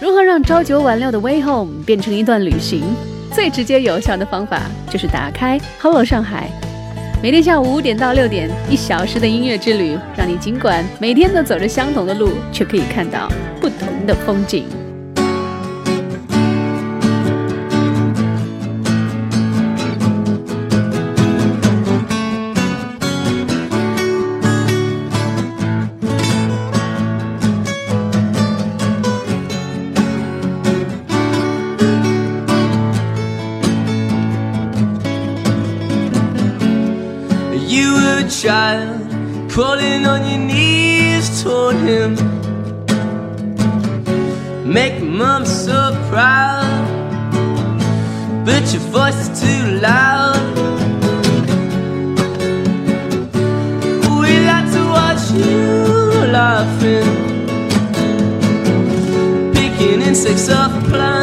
如何让朝九晚六的 Way Home 变成一段旅行？最直接有效的方法就是打开 Hello 上海，每天下午五点到六点，一小时的音乐之旅，让你尽管每天都走着相同的路，却可以看到不同的风景。Make mom so proud, but your voice is too loud. We like to watch you laughing, picking insects off plants.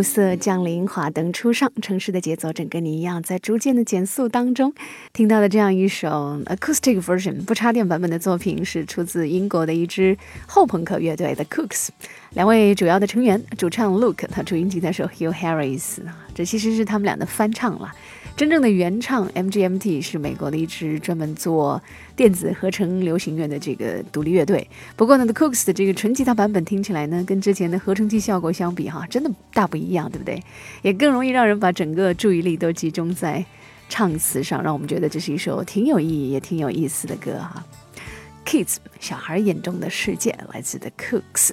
暮色降临，华灯初上，城市的节奏正跟你一样，在逐渐的减速当中。听到的这样一首 acoustic version 不插电版本的作品，是出自英国的一支后朋克乐队 The Cooks。两位主要的成员，主唱 Luke，他主音吉他手 Hugh Harris，这其实是他们俩的翻唱了。真正的原唱 MGMT 是美国的一支专门做电子合成流行乐的这个独立乐队。不过呢，The Cooks 的这个纯吉他版本听起来呢，跟之前的合成器效果相比，哈，真的大不一样，对不对？也更容易让人把整个注意力都集中在唱词上，让我们觉得这是一首挺有意义也挺有意思的歌哈。Kids 小孩眼中的世界，来自 The Cooks。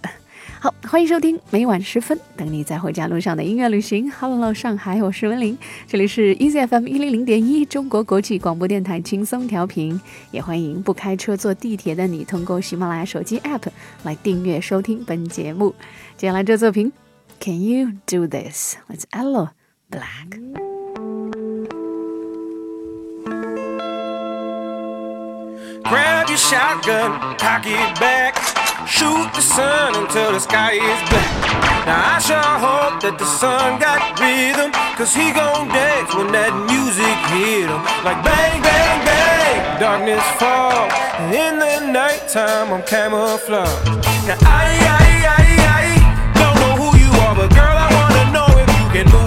好，欢迎收听每晚十分等你在回家路上的音乐旅行。Hello，上海，我是温玲，这里是 EZFM 一零零点一中国国际广播电台轻松调频。也欢迎不开车坐地铁的你通过喜马拉雅手机 App 来订阅收听本节目。接下来这作品，Can you do this？It's Ella Black。Grab your shotgun, cock it back. Shoot the sun until the sky is black. Now I sure hope that the sun got rhythm, cause he gon' dance when that music hit him. Like bang, bang, bang, darkness fall. In the nighttime, I'm camouflaged. Now I, I, I, I don't know who you are, but girl, I wanna know if you can move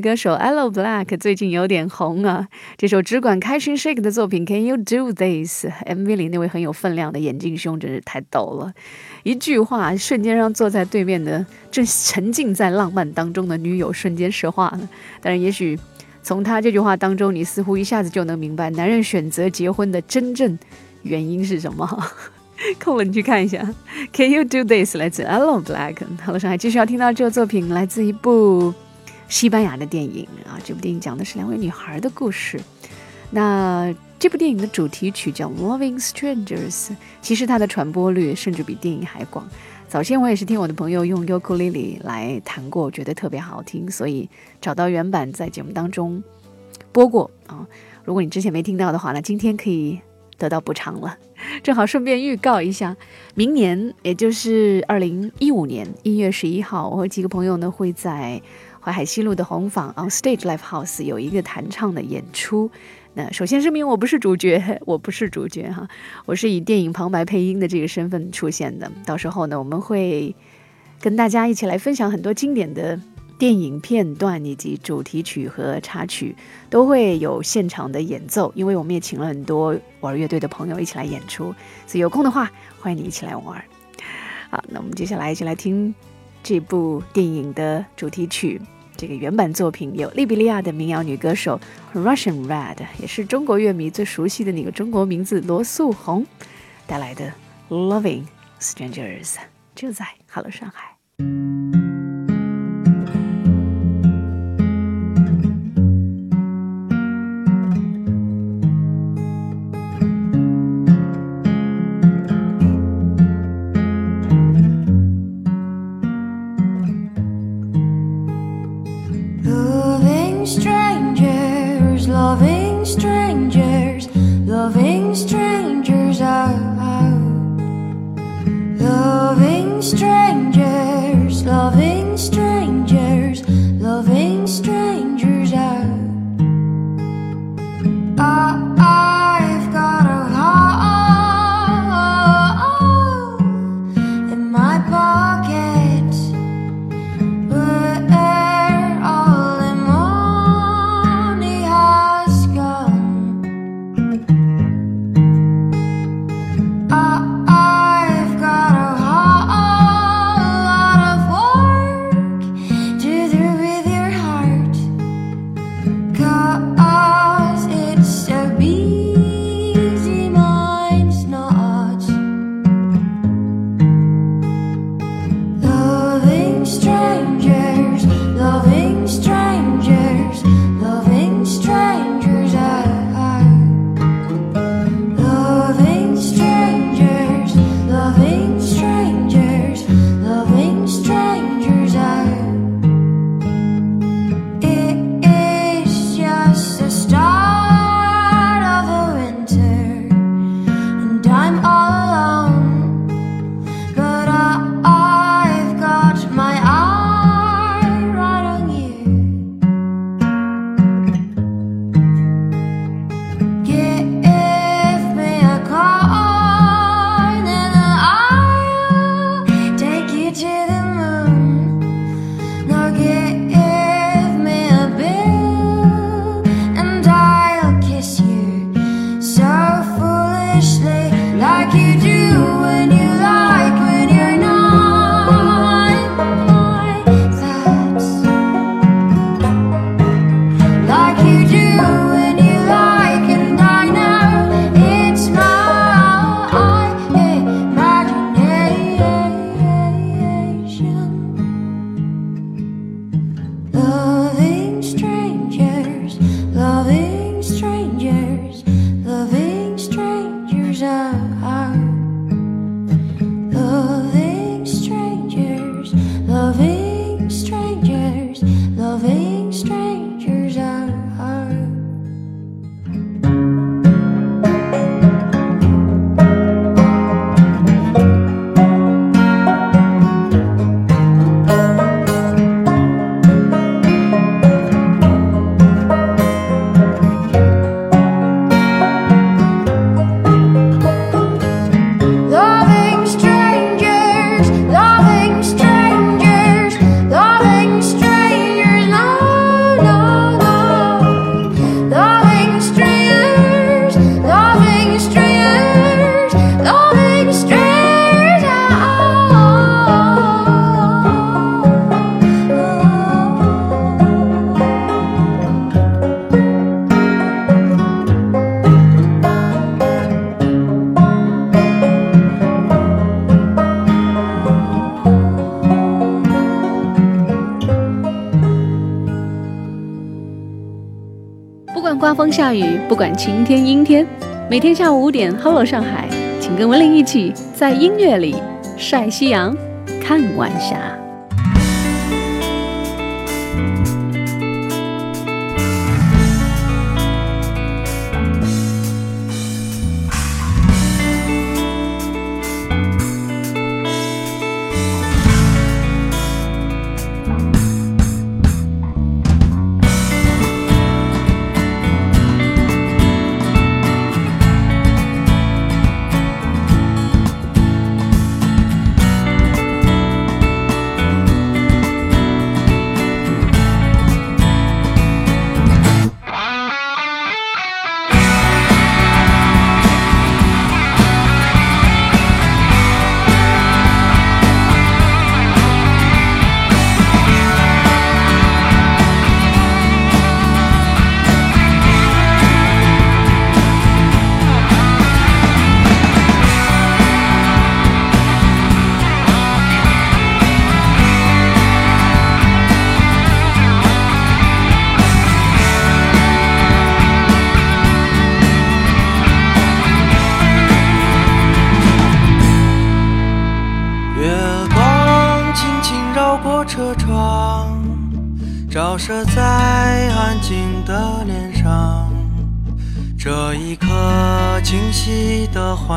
歌手 Aloe Black 最近有点红啊！这首只管开心 shake 的作品 Can You Do This？MV 里那位很有分量的眼镜兄真是太逗了，一句话瞬间让坐在对面的正沉浸在浪漫当中的女友瞬间石化了。但是，也许从他这句话当中，你似乎一下子就能明白男人选择结婚的真正原因是什么。空了，你去看一下。Can you do this？来自 Aloe Black。好了，上海继续要听到这个作品，来自一部西班牙的电影啊。这部电影讲的是两位女孩的故事。那这部电影的主题曲叫《Loving Strangers》，其实它的传播率甚至比电影还广。早先我也是听我的朋友用尤克里里来弹过，觉得特别好听，所以找到原版在节目当中播过啊。如果你之前没听到的话那，今天可以得到补偿了。正好顺便预告一下，明年也就是二零一五年一月十一号，我和几个朋友呢会在淮海西路的红坊 On Stage Live House 有一个弹唱的演出。那首先声明，我不是主角，我不是主角哈，我是以电影旁白配音的这个身份出现的。到时候呢，我们会跟大家一起来分享很多经典的电影片段，以及主题曲和插曲都会有现场的演奏。因为我们也请了很多玩乐队的朋友一起来演出，所以有空的话，欢迎你一起来玩。好，那我们接下来一起来听这部电影的主题曲。这个原版作品有利比利亚的民谣女歌手 Russian Red，也是中国乐迷最熟悉的那个中国名字罗素红带来的 Loving Strangers，就在 Hello 上海。风下雨，不管晴天阴天，每天下午五点，Hello 上海，请跟文玲一起在音乐里晒夕阳，看晚霞。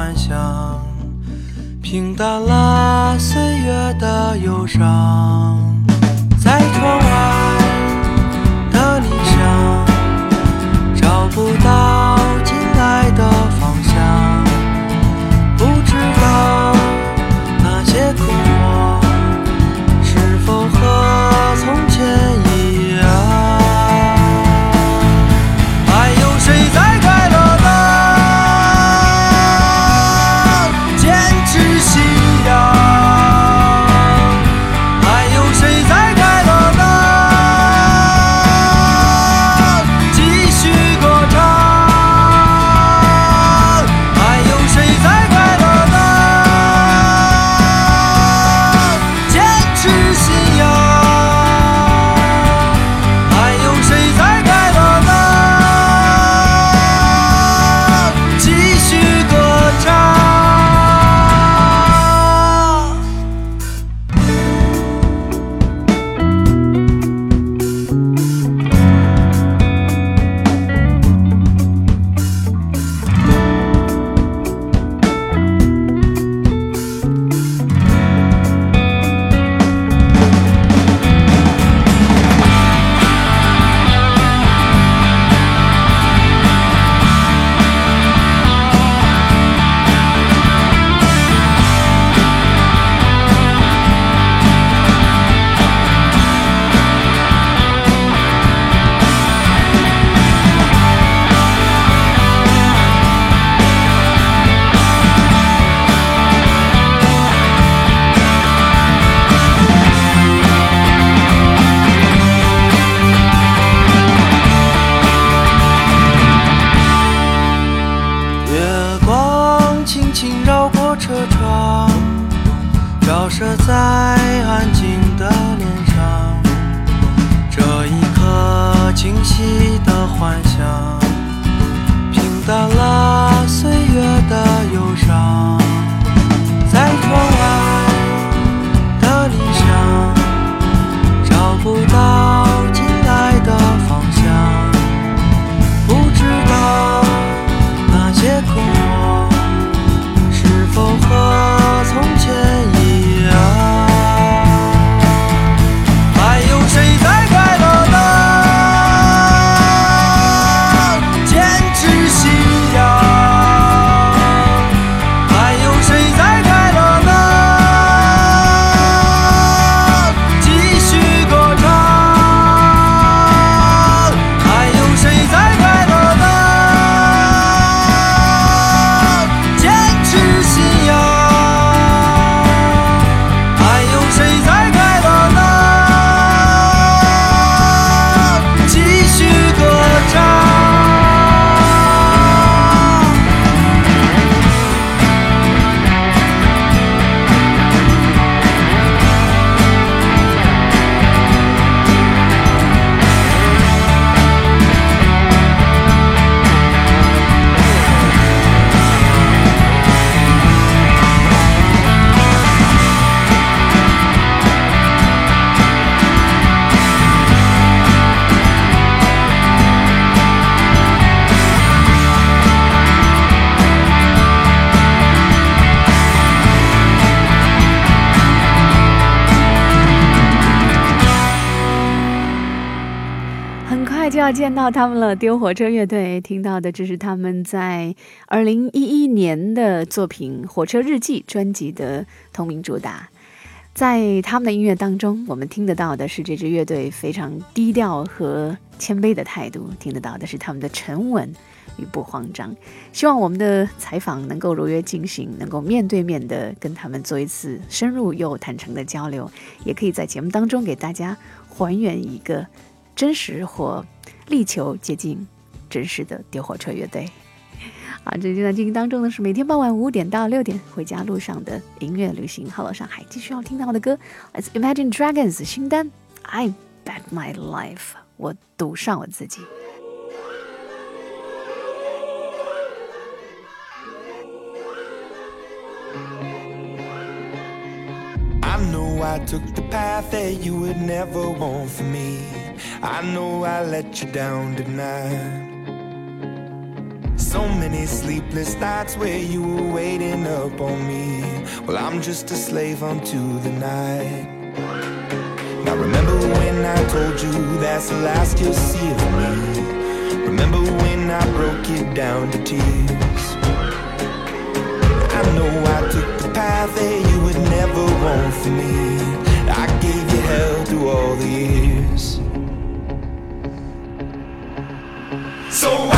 幻想，平淡了岁月的忧伤。见到他们了，丢火车乐队。听到的这是他们在二零一一年的作品《火车日记》专辑的同名主打。在他们的音乐当中，我们听得到的是这支乐队非常低调和谦卑的态度，听得到的是他们的沉稳与不慌张。希望我们的采访能够如约进行，能够面对面的跟他们做一次深入又坦诚的交流，也可以在节目当中给大家还原一个真实或力求接近真实的丢火车乐队。好，这正在进行当中呢是每天傍晚五点到六点回家路上的音乐旅行。好了上海，继续要听到的歌来自 Imagine Dragons 新单《I Bet My Life》，我赌上我自己。I took the path that you would never want for me. I know I let you down tonight. So many sleepless nights where you were waiting up on me. Well, I'm just a slave unto the night. Now remember when I told you that's the last you'll see of me. Remember when I broke it down to tears. I know I took path that you would never want for me. I gave you hell through all the years. So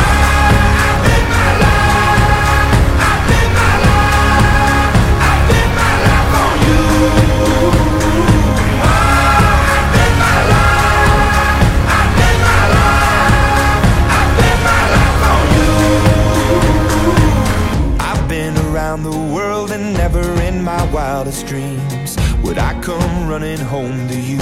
running home to you.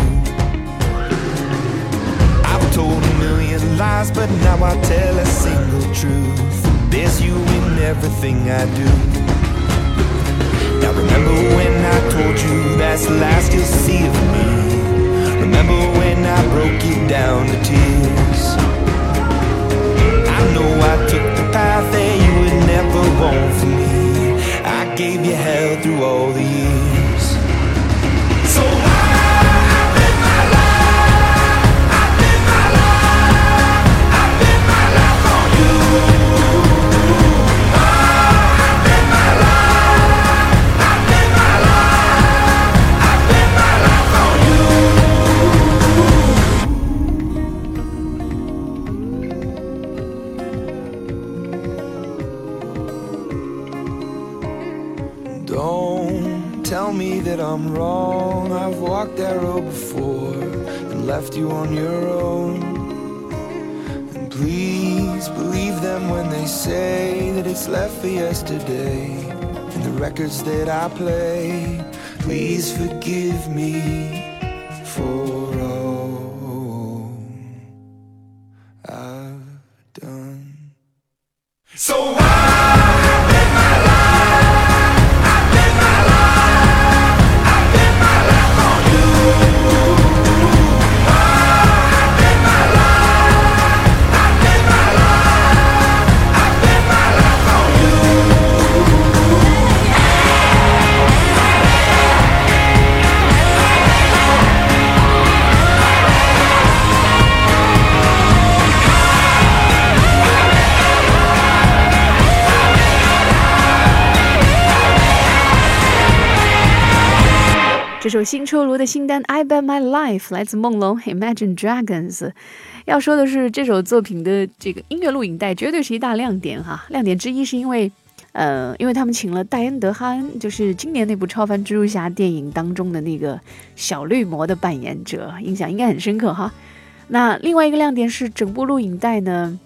I've told a million lies, but now I tell a single truth. There's you in everything I do. Now remember when I told you that's the last you'll see of me. Remember when I broke you down to tears. Yesterday. And the records that I play, please forgive me for 这首新出炉的新单《I Bet My Life》来自梦龙 Imagine Dragons。要说的是，这首作品的这个音乐录影带绝对是一大亮点哈。亮点之一是因为，呃，因为他们请了戴恩·德哈恩，就是今年那部超凡蜘蛛侠电影当中的那个小绿魔的扮演者，印象应该很深刻哈。那另外一个亮点是，整部录影带呢，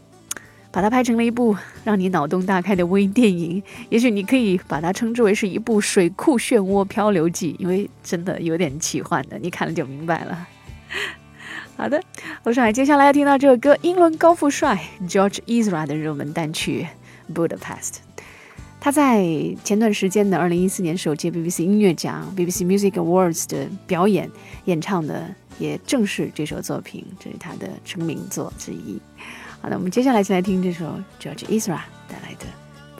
把它拍成了一部让你脑洞大开的微电影。也许你可以把它称之为是一部水库漩涡漂流记，因为真的有点奇幻的，你看了就明白了。好的，我上海接下来要听到这首歌，英伦高富帅 George Ezra 的热门单曲《Budapest》。他在前段时间的二零一四年首届 BBC 音乐奖 BBC Music Awards 的表演演唱的，也正是这首作品，这是他的成名作之一。好的，我们接下来就来听这首 George Ezra 带来的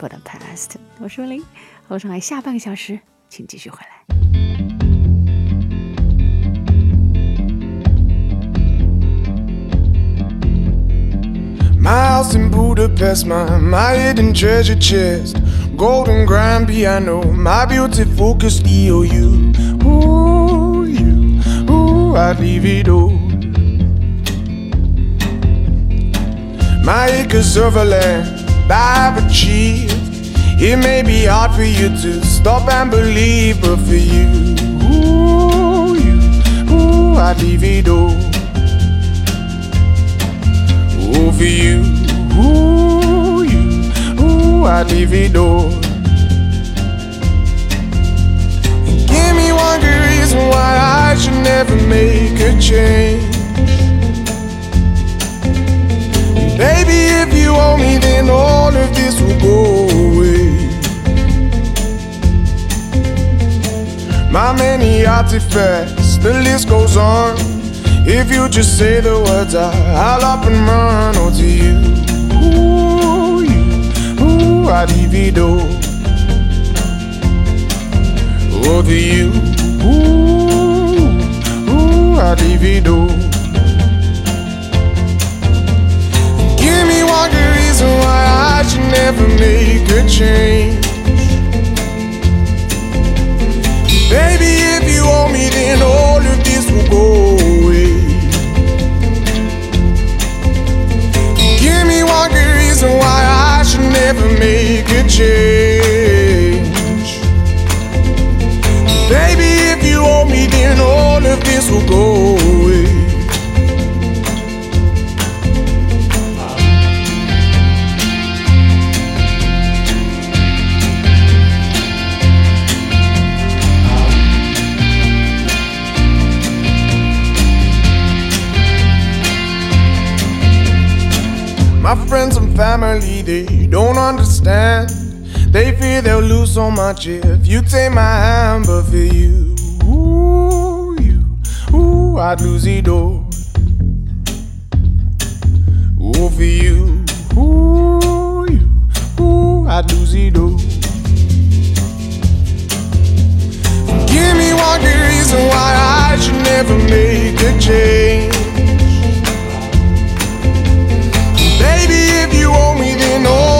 《Budapest》。我是文玲，我上海下半个小时，请继续回来。My house in Budapest, my, my hidden treasure chest. Golden grand piano, my beautiful Castillo. You, ooh, you, ooh, I'd leave it all. My acres of land I've achieved. It may be hard for you to stop and believe, but for you, ooh, you, ooh, I'd leave it all. Ooh, for you, ooh, you, ooh, I'd leave it all. Give me one good reason why I should never make a change. You owe me, then all of this will go away. My many artifacts, the list goes on. If you just say the words, I, I'll up and run. Oh, to you, ooh, you, ooh, I'd divido. Oh, to you, ooh, ooh, I'd divido. Me reason why I should never make a change. So much if you take my hand, but for you, ooh, you, ooh, I'd lose it all. Ooh, for you, ooh, you, ooh, I'd lose it all. Give me one good reason why I should never make a change. Baby, if you owe me, then all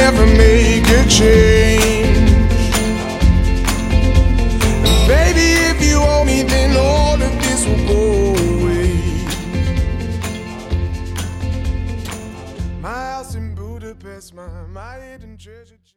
never make a change. And Baby, if you owe me, then all of this will go away. My house in Budapest, my, my hidden treasure.